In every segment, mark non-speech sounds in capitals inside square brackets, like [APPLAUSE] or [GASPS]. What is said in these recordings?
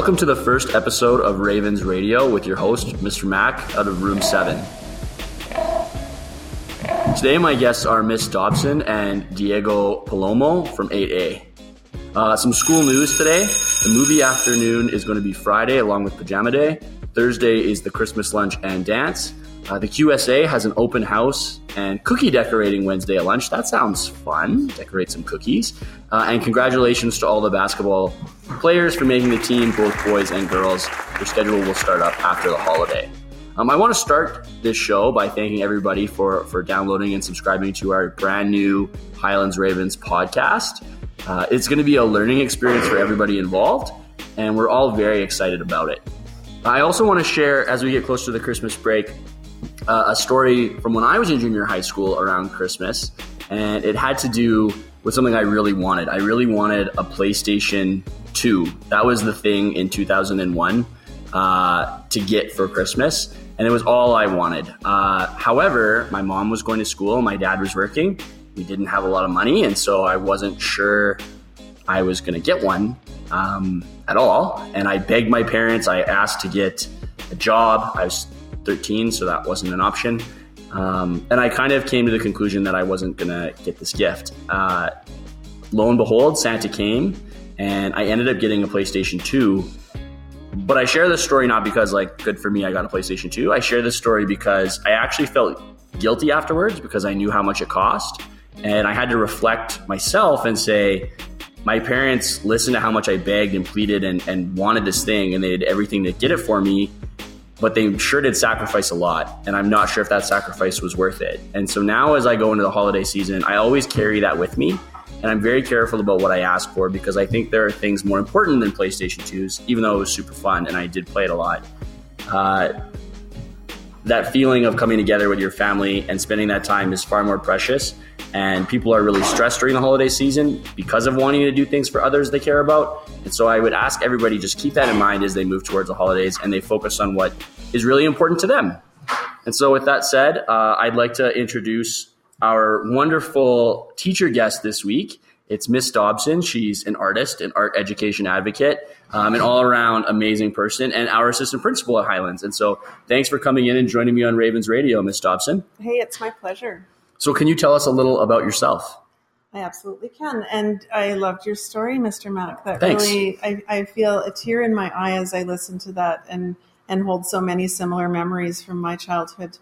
Welcome to the first episode of Ravens Radio with your host, Mr. Mac, out of Room 7. Today, my guests are Miss Dobson and Diego Palomo from 8A. Uh, some school news today. The movie afternoon is going to be Friday along with Pajama Day. Thursday is the Christmas lunch and dance. Uh, the QSA has an open house and cookie decorating Wednesday at lunch. That sounds fun. Decorate some cookies. Uh, and congratulations to all the basketball players for making the team, both boys and girls. Your schedule will start up after the holiday. Um, I want to start this show by thanking everybody for, for downloading and subscribing to our brand new Highlands Ravens podcast. Uh, it's going to be a learning experience for everybody involved, and we're all very excited about it. I also want to share, as we get close to the Christmas break, uh, a story from when I was in junior high school around Christmas, and it had to do with something I really wanted. I really wanted a PlayStation 2. That was the thing in 2001 uh, to get for Christmas, and it was all I wanted. Uh, however, my mom was going to school, my dad was working. We didn't have a lot of money, and so I wasn't sure I was going to get one um, at all. And I begged my parents, I asked to get a job. I was 13, so that wasn't an option. Um, and I kind of came to the conclusion that I wasn't going to get this gift. Uh, lo and behold, Santa came, and I ended up getting a PlayStation 2. But I share this story not because, like, good for me, I got a PlayStation 2. I share this story because I actually felt guilty afterwards because I knew how much it cost. And I had to reflect myself and say, my parents listened to how much I begged and pleaded and, and wanted this thing, and they did everything to get it for me but they sure did sacrifice a lot. And I'm not sure if that sacrifice was worth it. And so now, as I go into the holiday season, I always carry that with me. And I'm very careful about what I ask for because I think there are things more important than PlayStation 2s, even though it was super fun and I did play it a lot. Uh, that feeling of coming together with your family and spending that time is far more precious. And people are really stressed during the holiday season because of wanting to do things for others they care about. And so I would ask everybody just keep that in mind as they move towards the holidays and they focus on what is really important to them. And so, with that said, uh, I'd like to introduce our wonderful teacher guest this week. It's Miss Dobson. She's an artist, an art education advocate, um, an all around amazing person, and our assistant principal at Highlands. And so, thanks for coming in and joining me on Ravens Radio, Miss Dobson. Hey, it's my pleasure. So, can you tell us a little about yourself? I absolutely can. And I loved your story, Mr. Mac. That Thanks. really, I, I feel a tear in my eye as I listen to that and, and hold so many similar memories from my childhood.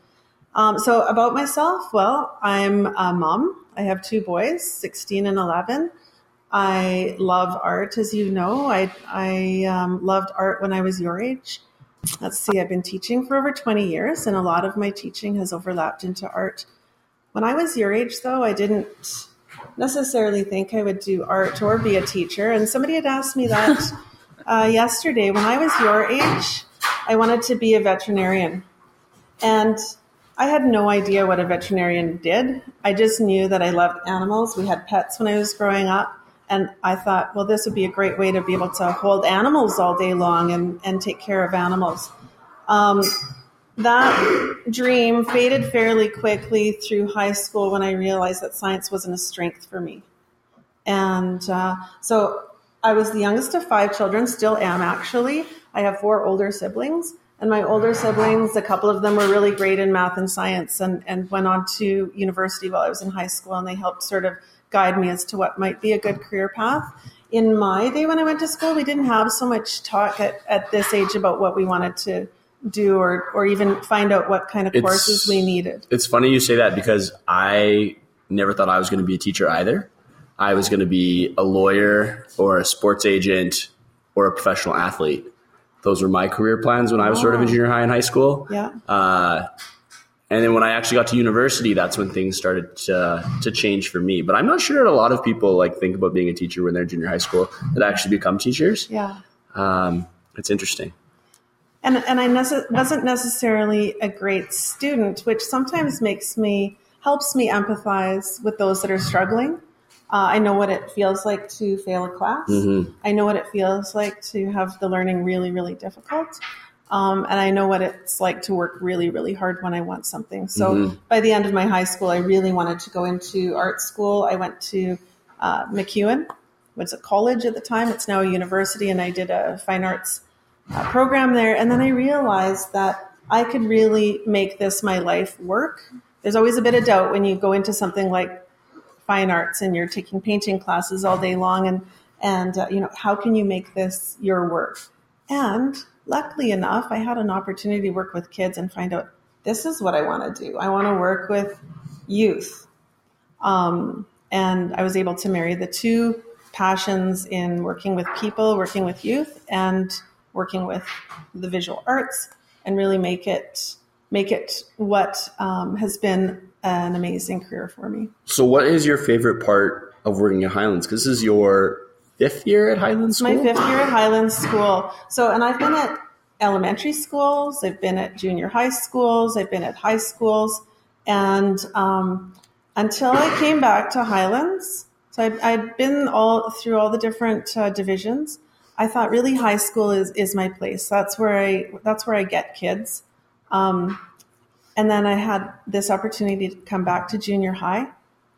Um, so, about myself, well, I'm a mom. I have two boys, 16 and 11. I love art, as you know. I, I um, loved art when I was your age. Let's see, I've been teaching for over 20 years, and a lot of my teaching has overlapped into art. When I was your age, though, I didn't necessarily think I would do art or be a teacher. And somebody had asked me that [LAUGHS] uh, yesterday. When I was your age, I wanted to be a veterinarian. And I had no idea what a veterinarian did. I just knew that I loved animals. We had pets when I was growing up. And I thought, well, this would be a great way to be able to hold animals all day long and, and take care of animals. Um, that dream faded fairly quickly through high school when I realized that science wasn't a strength for me. And uh, so I was the youngest of five children, still am actually. I have four older siblings. And my older siblings, a couple of them were really great in math and science and, and went on to university while I was in high school, and they helped sort of guide me as to what might be a good career path. In my day when I went to school, we didn't have so much talk at, at this age about what we wanted to do or, or even find out what kind of It's- courses we needed. It's funny you say that because I never thought I was going to be a teacher either. I was going to be a lawyer or a sports agent or a professional athlete. Those were my career plans when I was sort of in Oh. junior high and high school. Yeah. Uh, and then when I actually got to university, that's when things started to, to change for me. But I'm not sure that a lot of people like think about being a teacher when they're in junior high school that actually become teachers. Yeah. Um, it's interesting. And, and I nece- wasn't necessarily a great student, which sometimes makes me, helps me empathize with those that are struggling. Uh, I know what it feels like to fail a class. I know what it feels like to have the learning really, really difficult. Um, and I know what it's like to work really, really hard when I want something. So by the end of my high school, I really wanted to go into art school. I went to uh, MacEwan was a college at the time. It's now a university, and I did a fine arts uh, program there. And then I realized that I could really make this my life work. There's always a bit of doubt when you go into something like fine arts and you're taking painting classes all day long, and and uh, you know how can you make this your work? And luckily enough, I had an opportunity to work with kids and find out this is what I want to do. I want to work with youth. Um, and I was able to marry the two passions in working with people, working with youth, and working with the visual arts, and really make it make it what um, has been an amazing career for me. So, what is your favorite part of working at Highlands? Because this is your fifth year at Highlands School. My fifth year at Highlands School. So, and I've been at elementary schools, I've been at junior high schools, I've been at high schools, and um, until I came back to Highlands, so I'd, I'd been all through all the different uh, divisions. I thought really high school is, is my place. That's where I that's where I get kids. Um, and then I had this opportunity to come back to junior high,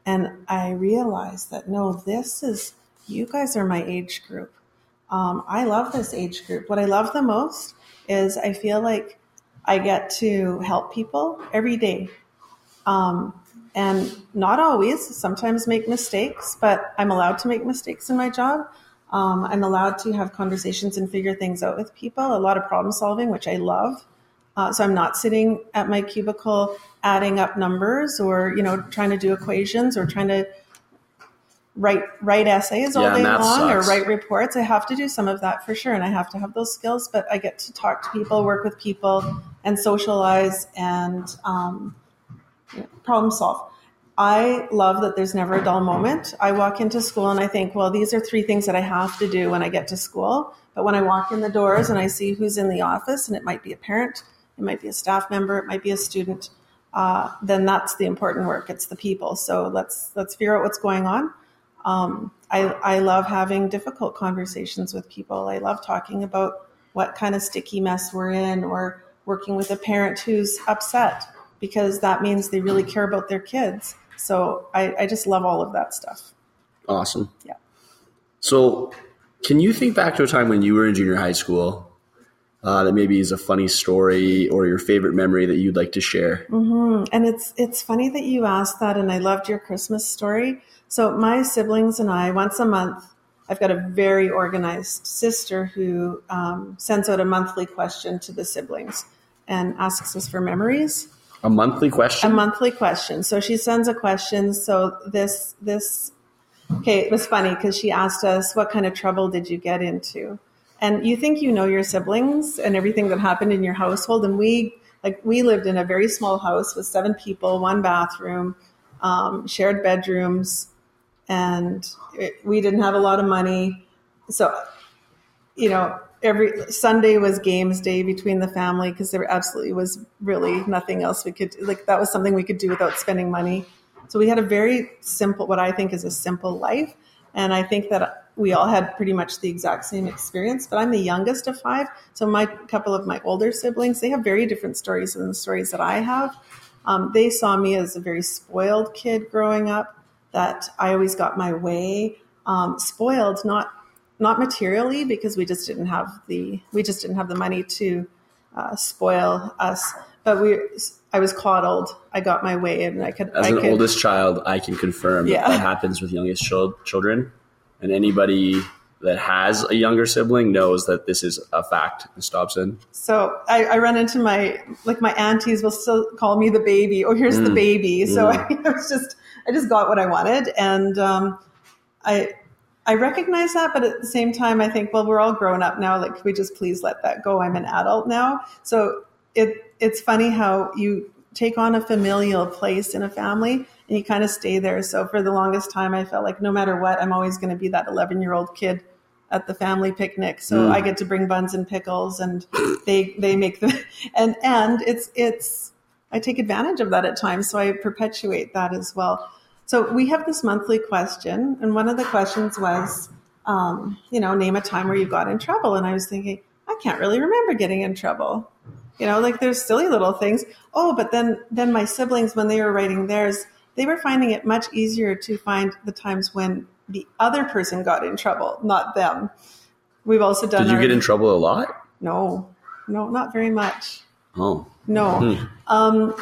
and I realized that no, this is you guys are my age group. Um, I love this age group. What I love the most is I feel like I get to help people every day. Um, and not always, sometimes make mistakes, but I'm allowed to make mistakes in my job. Um, I'm allowed to have conversations and figure things out with people, a lot of problem solving, which I love. Uh, so I'm not sitting at my cubicle adding up numbers or, you know, trying to do equations or trying to write write essays all yeah, day long sucks. or write reports. I have to do some of that for sure, and I have to have those skills. But I get to talk to people, work with people, and socialize and um, you know, problem solve. I love that there's never a dull moment. I walk into school and I think, well, these are three things that I have to do when I get to school. But when I walk in the doors and I see who's in the office, and it might be a parent, it might be a staff member, it might be a student, uh, then that's the important work. It's the people. So let's let's figure out what's going on um, I, I love having difficult conversations with people. I love talking about what kind of sticky mess we're in or working with a parent who's upset because that means they really care about their kids. So I, I just love all of that stuff. Awesome. Yeah. So, can you think back to a time when you were in junior high school uh, that maybe is a funny story or your favorite memory that you'd like to share? Mm-hmm. And it's it's funny that you asked that, and I loved your Christmas story so my siblings and I, once a month, I've got a very organized sister who um, sends out a monthly question to the siblings and asks us for memories. A monthly question. A monthly question. So she sends a question. So this this okay, it was funny because she asked us, "What kind of trouble did you get into?" And you think you know your siblings and everything that happened in your household, and we like we lived in a very small house with seven people, one bathroom, um, shared bedrooms and it, we didn't have a lot of money. So, you know, every Sunday was games day between the family because there absolutely was really nothing else we could like. That was something we could do without spending money. So we had a very simple, what I think is a simple life, and I think that we all had pretty much the exact same experience. But I'm the youngest of five, so my couple of my older siblings they have very different stories than the stories that I have. Um, they saw me as a very spoiled kid growing up that I always got my way. Um, spoiled, not not materially, because we just didn't have the we just didn't have the money to uh, spoil us. But we, I was coddled. I got my way, and I could. As I an could, oldest child, I can confirm yeah. that, that happens with youngest children, and anybody that has a younger sibling knows that this is a fact, Ms. Dobson. So I, I, run into my like my aunties will still call me the baby. Oh, here's mm. the baby. So mm. [LAUGHS] I was just I just got what I wanted, and um, I I recognize that, but at the same time, I think, well, we're all grown up now. Like, can we just please let that go? I'm an adult now, so it it's funny how you take on a familial place in a family and you kind of stay there. So for the longest time, I felt like no matter what, I'm always going to be that 11 year old kid at the family picnic. So mm. I get to bring buns and pickles, and they they make the and and it's it's I take advantage of that at times. So I perpetuate that as well. So we have this monthly question, and one of the questions was, um, you know, name a time where you got in trouble. And I was thinking, I can't really remember getting in trouble. You know, like there's silly little things. Oh, but then then my siblings, when they were writing theirs, they were finding it much easier to find the times when the other person got in trouble, not them. We've also done. Did you our- get in trouble a lot? No, no, not very much. Oh, No. Hmm. Um,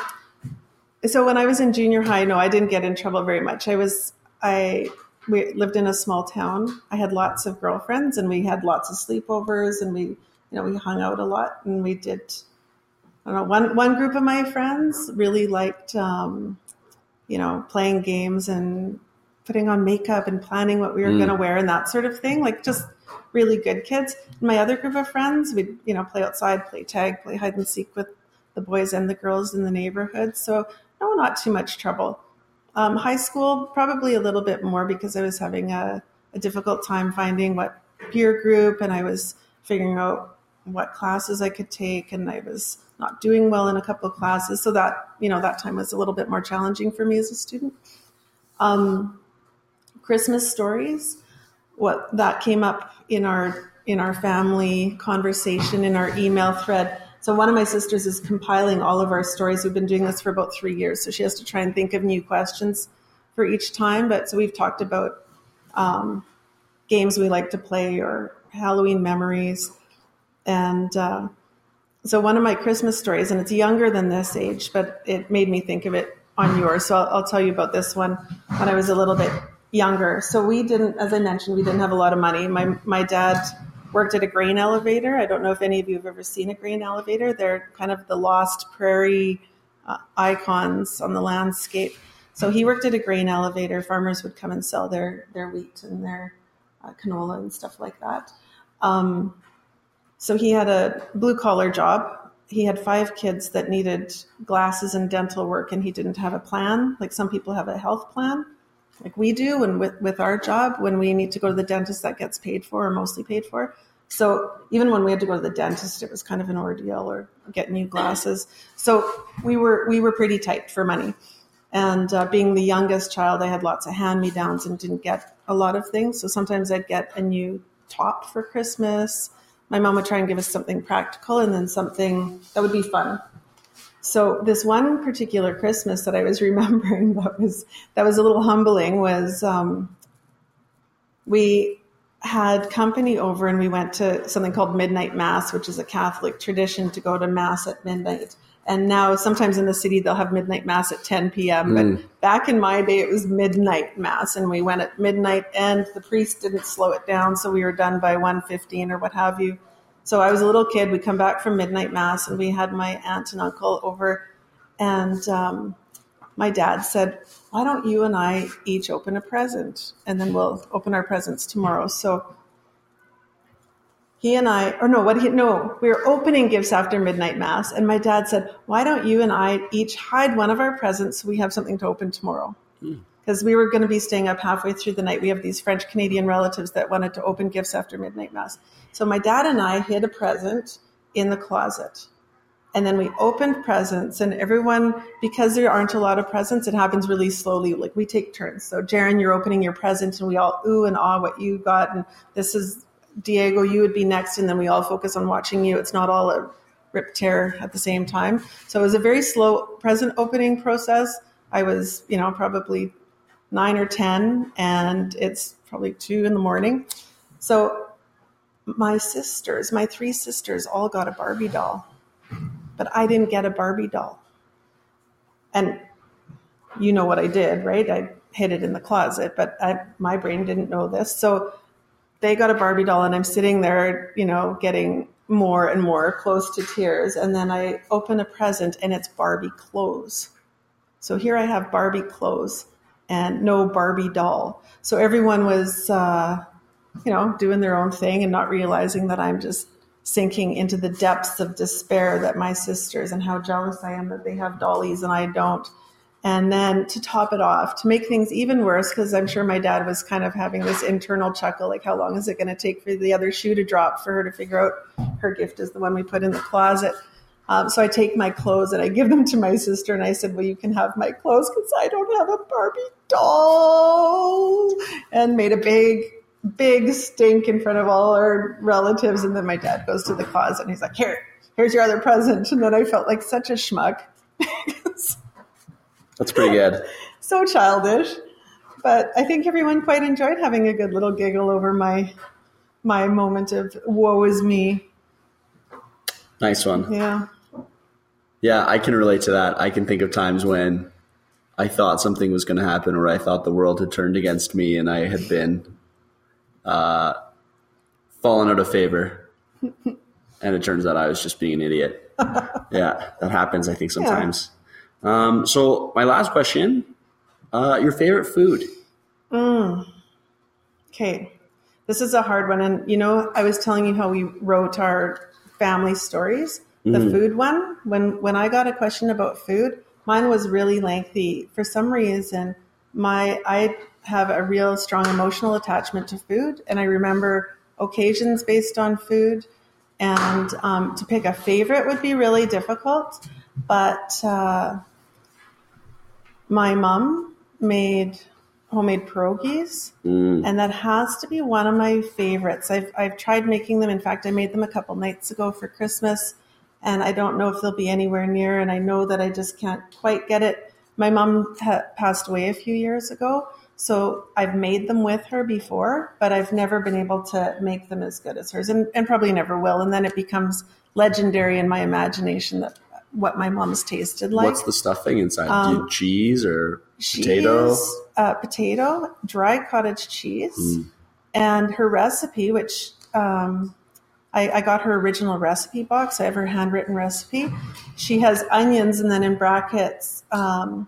so when I was in junior high, no, I didn't get in trouble very much. I was I we lived in a small town. I had lots of girlfriends, and we had lots of sleepovers, and we you know we hung out a lot, and we did. I don't know. One one group of my friends really liked, um, you know, playing games and putting on makeup and planning what we were Mm. going to wear and that sort of thing. Like just really good kids. My other group of friends, we'd you know play outside, play tag, play hide and seek with the boys and the girls in the neighborhood. So no, not too much trouble. Um, high school, probably a little bit more because I was having a, a difficult time finding what peer group, and I was figuring out what classes I could take, and I was not doing well in a couple of classes. So that you know that time was a little bit more challenging for me as a student. Um, Christmas stories, what that came up in our in our family conversation in our email thread. So one of my sisters is compiling all of our stories. We've been doing this for about three years, so she has to try and think of new questions for each time. But so we've talked about um, games we like to play or Halloween memories, and uh, so one of my Christmas stories, and it's younger than this age, but it made me think of it on yours. So I'll, I'll tell you about this one when I was a little bit younger. So we didn't, as I mentioned, we didn't have a lot of money. My my dad worked at a grain elevator. I don't know if any of you have ever seen a grain elevator. They're kind of the lost prairie uh, icons on the landscape. So he worked at a grain elevator. Farmers would come and sell their their wheat and their uh, canola and stuff like that. Um, so he had a blue collar job. He had five kids that needed glasses and dental work, and he didn't have a plan. Like some people have a health plan, like we do. And with, with our job, when we need to go to the dentist, that gets paid for or mostly paid for. So even when we had to go to the dentist, it was kind of an ordeal or get new glasses. So we were we were pretty tight for money. And uh, being the youngest child, I had lots of hand me downs and didn't get a lot of things. So sometimes I'd get a new top for Christmas. My mom would try and give us something practical and then something that would be fun. So this one particular Christmas that I was [LAUGHS] remembering that was that was a little humbling was um, we had company over and we went to something called midnight mass, which is a Catholic tradition to go to mass at midnight. And now sometimes in the city they'll have midnight mass at 10 p.m. But back in my day it was midnight mass and we went at midnight and the priest didn't slow it down so we were done by 1:15 or what have you. So I was a little kid. We come back from midnight mass and we had my aunt and uncle over and um, my dad said, "Why don't you and I each open a present and then we'll open our presents tomorrow." So he and I, or no, what he, no, we were opening gifts after midnight mass, and my dad said, "Why don't you and I each hide one of our presents so we have something to open tomorrow?" Because we were going to be staying up halfway through the night. We have these French Canadian relatives that wanted to open gifts after midnight mass. So my dad and I hid a present in the closet. And then we opened presents, and everyone, because there aren't a lot of presents, it happens really slowly. Like we take turns. So, Jaron, you're opening your present, and we all ooh and ah what you got. And this is Diego, you would be next, and then we all focus on watching you. It's not all a rip tear at the same time. So, it was a very slow present opening process. I was, you know, probably nine or 10, and it's probably two in the morning. So, my sisters, my three sisters, all got a Barbie doll but I didn't get a Barbie doll. And you know what I did, right? I hid it in the closet, but I, my brain didn't know this. So they got a Barbie doll, and I'm sitting there, you know, getting more and more close to tears. And then I open a present, and it's Barbie clothes. So here I have Barbie clothes and no Barbie doll. So everyone was, uh, you know, doing their own thing and not realizing that I'm just sinking into the depths of despair that my sisters and how jealous I am that they have dollies and I don't. And then to top it off, to make things even worse, because I'm sure my dad was kind of having this internal chuckle like, how long is it going to take for the other shoe to drop for her to figure out her gift is the one we put in the closet? Um, so I take my clothes and I give them to my sister, and I said, Well, you can have my clothes because I don't have a Barbie doll. And made a big big stink in front of all our relatives. And then my dad goes to the closet and he's like, here, here's your other present. And then I felt like such a schmuck. [LAUGHS] That's pretty good. [LAUGHS] so childish. but I think everyone quite enjoyed having a good little giggle over my my moment of woe is me. Nice one. Yeah. Yeah, I can relate to that. I can think of times when I thought something was going to happen, or I thought the world had turned against me, and I had been uh, fallen out of favor, [LAUGHS] and it turns out I was just being an idiot. [LAUGHS] yeah, that happens. I think sometimes. Um, so my last question: uh, your favorite food? Mm. Okay. This is a hard one. And, you know, I was telling you how we wrote our family stories. The food one, when, when I got a question about food, mine was really lengthy. For some reason, my I have a real strong emotional attachment to food. And I remember occasions based on food. And um, to pick a favorite would be really difficult. But uh, my mom made homemade pierogies, and that has to be one of my favorites. I've I've tried making them. In fact, I made them a couple nights ago for Christmas, and I don't know if they'll be anywhere near. And I know that I just can't quite get it. My mom ha- passed away a few years ago, so I've made them with her before, but I've never been able to make them as good as hers, and, and probably never will. And then it becomes legendary in my imagination that what my mom's tasted like. What's the stuffing inside? Do you cheese or potato? Cheese, uh, potato, dry cottage cheese, and her recipe, which um, I, I got her original recipe box. I have her handwritten recipe. She has onions, and then in brackets, um,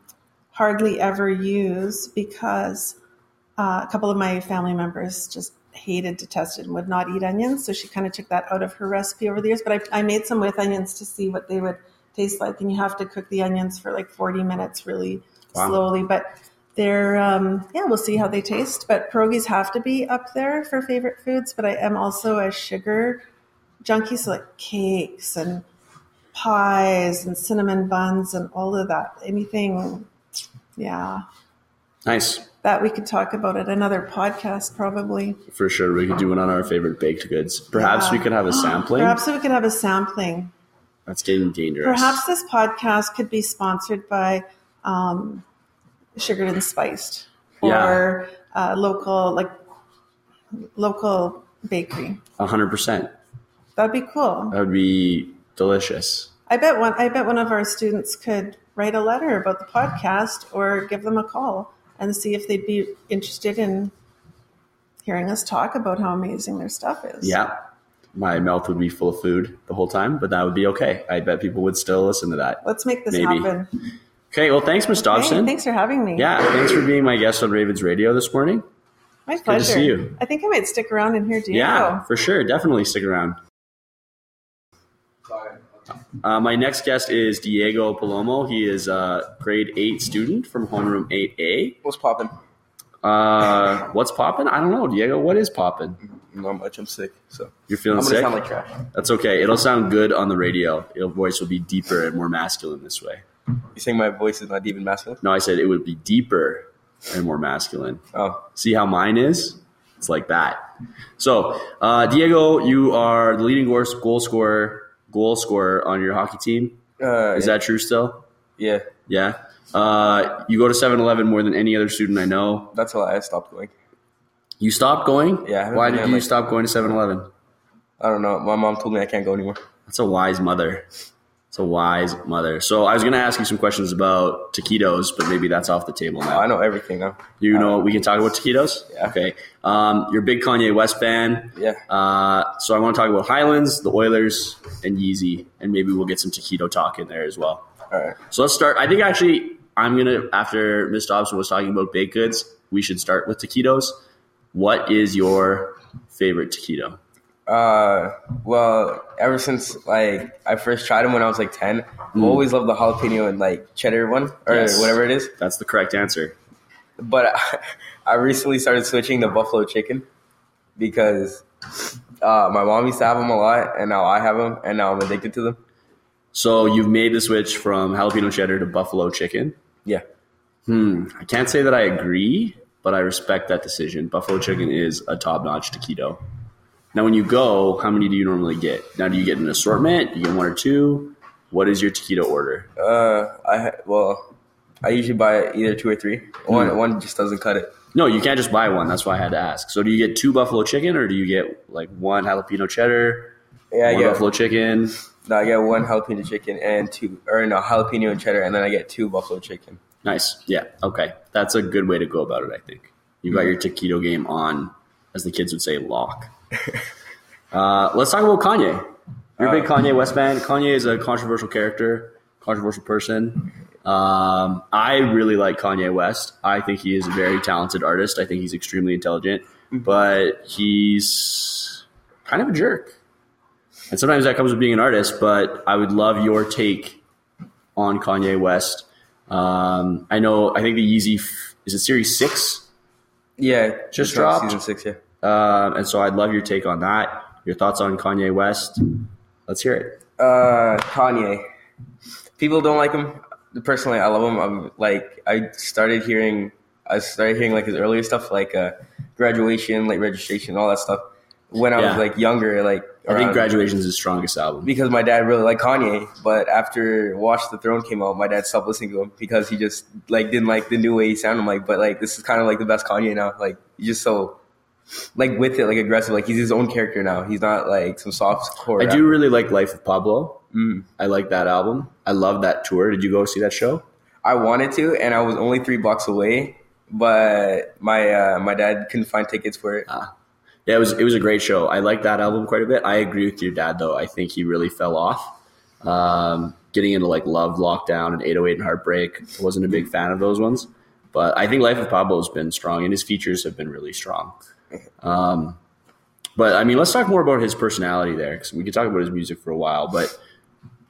hardly ever use because uh, a couple of my family members just hated, detested, and would not eat onions. So she kind of took that out of her recipe over the years. But I, I made some with onions to see what they would taste like, and you have to cook the onions for like 40 minutes really Wow. slowly. But they're, um, yeah, we'll see how they taste. But pierogies have to be up there for favorite foods. But I am also a sugar junkie, so like cakes and pies and cinnamon buns and all of that. Anything, yeah, Nice. that we could talk about at another podcast probably. For sure. We could do one on our favorite baked goods. Perhaps Yeah. we could have a [GASPS] sampling. Perhaps we could have a sampling. That's getting dangerous. Perhaps this podcast could be sponsored by um, Sugared and Spiced or uh, local, like local bakery. A hundred percent. That'd be cool. That would be delicious. I bet one. I bet one of our students could write a letter about the podcast or give them a call and see if they'd be interested in hearing us talk about how amazing their stuff is. Yeah. My mouth would be full of food the whole time, but that would be okay. I bet people would still listen to that. Let's make this Maybe. happen. Okay, well, thanks, Miss Hey, Dobson. thanks for having me. Yeah, thanks for being my guest on Ravens Radio this morning. My to pleasure. see you. I think I might stick around and hear Diego. Yeah, for sure. Definitely stick around. Uh, my next guest is Diego Palomo. He is a grade 8 student from homeroom 8A. What's popping? Uh, what's popping? I don't know, Diego. What is poppin'? Not much. I'm sick, so You're feeling I'm sick? sound like trash. That's okay. It'll sound good on the radio. Your voice will be deeper and more masculine this way. You saying my voice is not even masculine? No, I said it would be deeper and more masculine. Oh, See how mine is? It's like that. So, uh, Diego, you are the leading goal goal scorer, goal scorer on your hockey team. uh, Is that true still? yeah? Yeah. Uh, you go to 7-Eleven more than any other student I know. That's why I stopped going. You stopped going? Yeah, Why did you like- stop going to 7-Eleven? I don't know. My mom told me I can't go anymore. That's a wise mother. It's a wise mother. So I was going to ask you some questions about taquitos, but maybe that's off the table now. I know everything now. You know, we can talk about taquitos. Yeah. Okay. Um, you're a big Kanye West fan. Yeah. Uh, so I want to talk about Highlands, the Oilers, and Yeezy, and maybe we'll get some taquito talk in there as well. All right. So let's start. I think actually I'm gonna after Miss Dobson was talking about baked goods, we should start with taquitos. What is your favorite taquito? Uh, well, ever since like I first tried them when I was like ten, I've always loved the jalapeno and like cheddar one or Yes. whatever it is. That's the correct answer. But I, [LAUGHS] I recently started switching to buffalo chicken because uh, my mom used to have them a lot, and now I have them, and now I'm addicted to them. So you've made the switch from jalapeno cheddar to buffalo chicken. Yeah. Hmm. I can't say that I agree, but I respect that decision. Buffalo chicken is a top-notch taquito. Now, when you go, how many do you normally get? Now, do you get an assortment? Do you get one or two? What is your taquito order? Uh, I well, I usually buy either two or three. One one just doesn't cut it. No, you can't just buy one. That's why I had to ask. So do you get two buffalo chicken, or do you get like one jalapeno cheddar, Yeah, I one get buffalo chicken? no, I get one jalapeno chicken and two, or no jalapeno and cheddar, and then I get two buffalo chicken. Nice. Yeah. Okay. That's a good way to go about it. I think you got your taquito game on, as the kids would say, lock. [LAUGHS] uh, let's talk about Kanye. You're a big Kanye West fan. Kanye is a controversial character, controversial person. Um, I really like Kanye West. I think he is a very talented artist. I think he's extremely intelligent, but he's kind of a jerk. And sometimes that comes with being an artist. But I would love your take on Kanye West. Um, I know. I think the Yeezy f- is it Series Six, Yeah, Just dropped? season six. Yeah. um, and so I'd love your take on that. Your thoughts on Kanye West? Let's hear it. Uh, Kanye. People don't like him. Personally, I love him. I'm like, I started hearing, I started hearing like his earlier stuff, like uh, graduation, like registration, all that stuff. When I Yeah. was like younger, like I think around- Graduation is his strongest album. because my dad really liked Kanye, but after Watch the Throne came out, my dad stopped listening to him because he just like didn't like the new way he sounded. I'm like, but like this is kind of like the best Kanye now. Like he's just so like with it, like aggressive. Like he's his own character now. He's not like some soft core. I do really like Life of Pablo. Mm. I like that album. I love that tour. Did you go see that show? I wanted to, and I was only three blocks away, but my uh, my dad couldn't find tickets for it. Yeah, it was it was a great show. I like that album quite a bit. I agree with your dad though. I think he really fell off. Um, getting into like Love Lockdown and 808 and Heartbreak. I wasn't a big fan of those ones, but I think Life of Pablo has been strong and his features have been really strong. Um, but I mean, let's talk more about his personality there because we could talk about his music for a while, but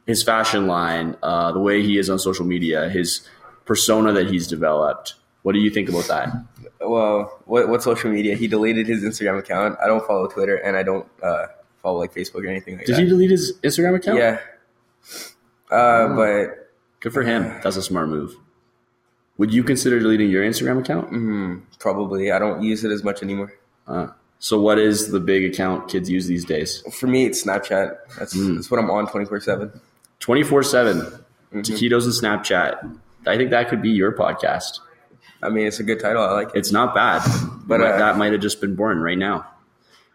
his fashion line, uh, the way he is on social media, his persona that he's developed. What do you think about that? Well, what what social media? He deleted his Instagram account. I don't follow Twitter, and I don't uh, follow like Facebook or anything like Did that. Did he delete his Instagram account? Yeah. Uh, but Good for him. That's a smart move. Would you consider deleting your Instagram account? mm, probably I don't use it as much anymore. Uh, so, what is the big account kids use these days? For me, it's Snapchat. That's Mm. that's what I'm on twenty four seven. 24 7, Mm-hmm. taquitos and Snapchat. I think that could be your podcast. I mean, it's a good title. I like it. It's not bad, but uh, that might have just been born right now.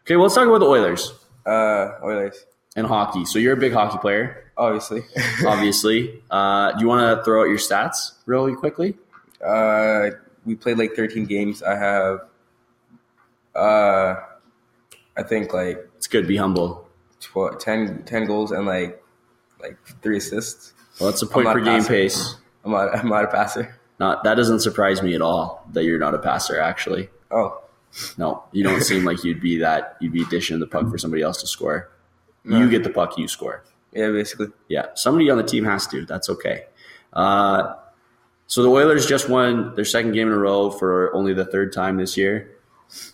Okay, well, let's talk about the Oilers Uh, Oilers, and hockey. So, you're a big hockey player, obviously. [LAUGHS] obviously. uh, do you want to throw out your stats really quickly? uh, we played like thirteen games. I have, uh, I think like It's good. Be humble. 12, 10, 10 goals and like like three assists. Well, that's a point not per game passing. pace. I'm not. I'm not a passer. Not that doesn't surprise me at all that you're not a passer. Actually, Oh, no, you don't seem like you'd be that. You'd be dishing the puck for somebody else to score. You get the puck, you score. yeah, basically. Yeah, somebody on the team has to. That's okay. Uh, so the Oilers just won their second game in a row for only the third time this year.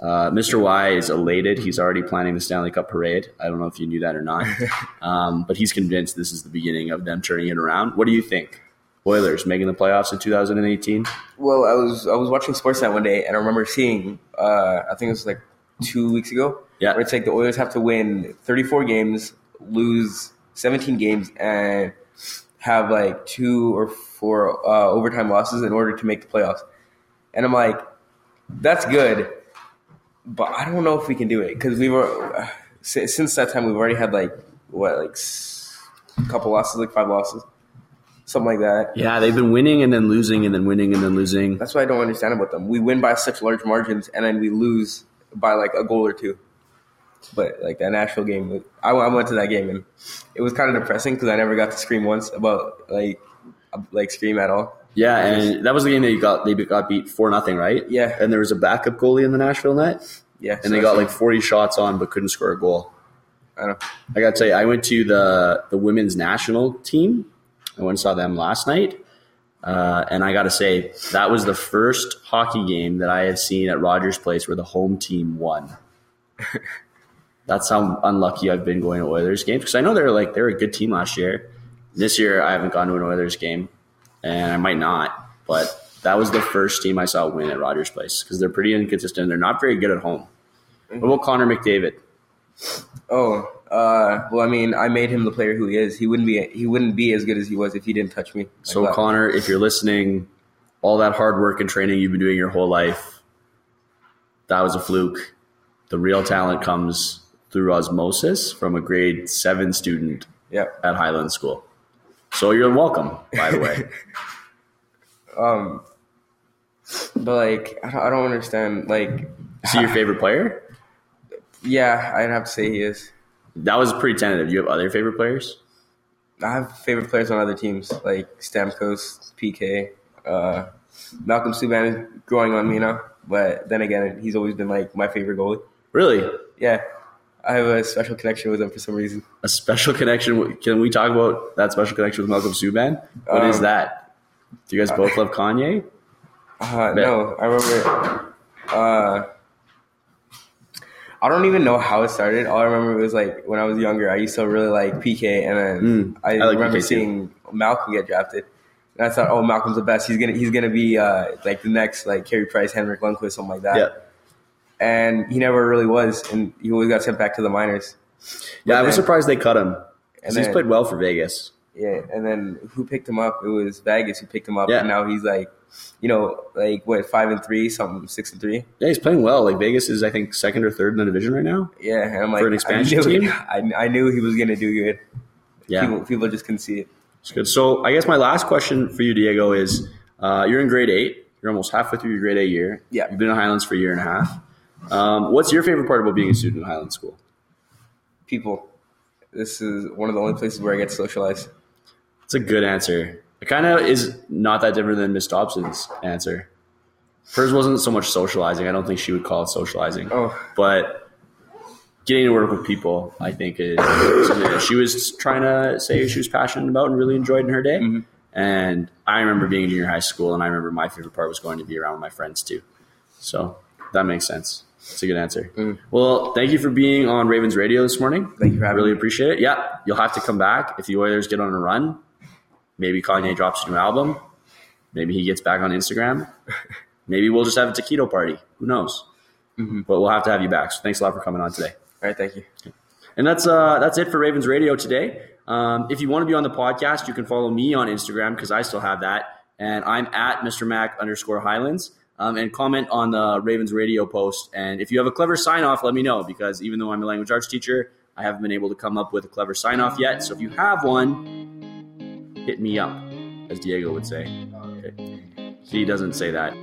Uh, Mr. Y is elated. He's already planning the Stanley Cup parade. I don't know if you knew that or not, [LAUGHS] um, but he's convinced this is the beginning of them turning it around. What do you think? Oilers making the playoffs in 2018? Well, I was I was watching Sportsnet one day and I remember seeing. Uh, I think it was like two weeks ago. Yeah. Where it's like the Oilers have to win 34 games, lose 17 games, and have like two or four uh, overtime losses in order to make the playoffs. And I'm like, that's good, but I don't know if we can do it because we were uh, since that time we've already had like what like a couple losses, like five losses, something like that. Yeah, they've been winning and then losing and then winning and then losing. That's what I don't understand about them. We win by such large margins, and then we lose by like a goal or two. But like that Nashville game, I, I went to that game, and it was kind of depressing because I never got to scream once about like like scream at all. Yeah, and that was the game that you got. They got beat four nothing, right? Yeah. and there was a backup goalie in the Nashville net, Yeah, and they got like forty shots on, but couldn't score a goal. I don't. I got to tell you, I went to the the women's national team. I went and saw them last night, uh, and I got to say that was the first hockey game that I have seen at Rogers Place where the home team won. [LAUGHS] That's how unlucky I've been going to Oilers games because I know they're like they're a good team last year. This year I haven't gone to an Oilers game, and I might not. But that was the first team I saw win at Rogers Place because they're pretty inconsistent. They're not very good at home. What about Connor McDavid? Oh, uh, well, I mean, I made him the player who he is. He wouldn't be he wouldn't be as good as he was if he didn't touch me. So, Like. Connor, if you're listening, all that hard work and training you've been doing your whole life, that was a fluke. The real talent comes through osmosis from a grade seven student Yep. at Highland School. So you're welcome, by the way. [LAUGHS] Um, but like, I don't, I don't understand. Like, Is he your favorite player? yeah, I'd have to say he is. That was pretty tentative. Do you have other favorite players? I have favorite players on other teams like Stamkos, PK, uh, Malcolm Subban is growing on me now. But then again, he's always been like my favorite goalie. Really? Yeah, I have a special connection with him for some reason. A special connection? Can we talk about that special connection with Malcolm Subban? What is Um, that? Do you guys both love Kanye? [LAUGHS] Uh, no, I remember. Uh, I don't even know how it started. All I remember was like when I was younger, I used to really like PK, and then Mm, I, I like remember PK too. seeing Malcolm get drafted. And I thought, oh, Malcolm's the best. He's gonna he's gonna be uh, like the next like Carey Price, Henrik Lundqvist, something like that. Yeah. And he never really was, and he always got sent back to the minors. Yeah, I was then- surprised they cut him. 'Cause And he's played well for Vegas. Yeah, and then who picked him up? It was Vegas who picked him up, Yeah. and now he's like, you know, like what five and three, something six and three. Yeah, he's playing well. Like Vegas is, I think, second or third in the division right now. Yeah, and I'm like, For an expansion I knew, team? [LAUGHS] I, I knew he was gonna do good. Yeah, People, people just couldn't see it. it's good. So I guess my last question for you, Diego, is uh, you're in grade eight. You're almost halfway through your grade eight year. Yeah. You've been in Highlands for a year and a half. Um, what's your favorite part about being a student in Highland School? People, this is one of the only places where I get to socialize. It's a good answer. It kind of is not that different than Miss Dobson's answer. Hers wasn't so much socializing. I don't think she would call it socializing. Oh. But getting to work with people, I think, is something that she was trying to say she was passionate about and really enjoyed in her day. Mm-hmm. And I remember being in junior high school, and I remember my favorite part was going to be around with my friends too. So that makes sense. It's a good answer. Well, thank you for being on Ravens Radio this morning. Mm. Thank you for having really me. appreciate it. Yeah, you'll have to come back if the Oilers get on a run. Maybe Kanye drops a new album. Maybe he gets back on Instagram. [LAUGHS] Maybe we'll just have a taquito party. Who knows? Mm-hmm. But we'll have to have you back. So thanks a lot for coming on today. All right, thank you. And that's uh, that's it for Ravens Radio today. Um, if you want to be on the podcast, you can follow me on Instagram because I still have that, and I'm at Mr. Mac underscore Highlands. Um, and comment on the Ravens Radio post. And if you have a clever sign off, let me know because even though I'm a language arts teacher, I haven't been able to come up with a clever sign off yet. So if you have one, hit me up, as Diego would say. Okay. He doesn't say that.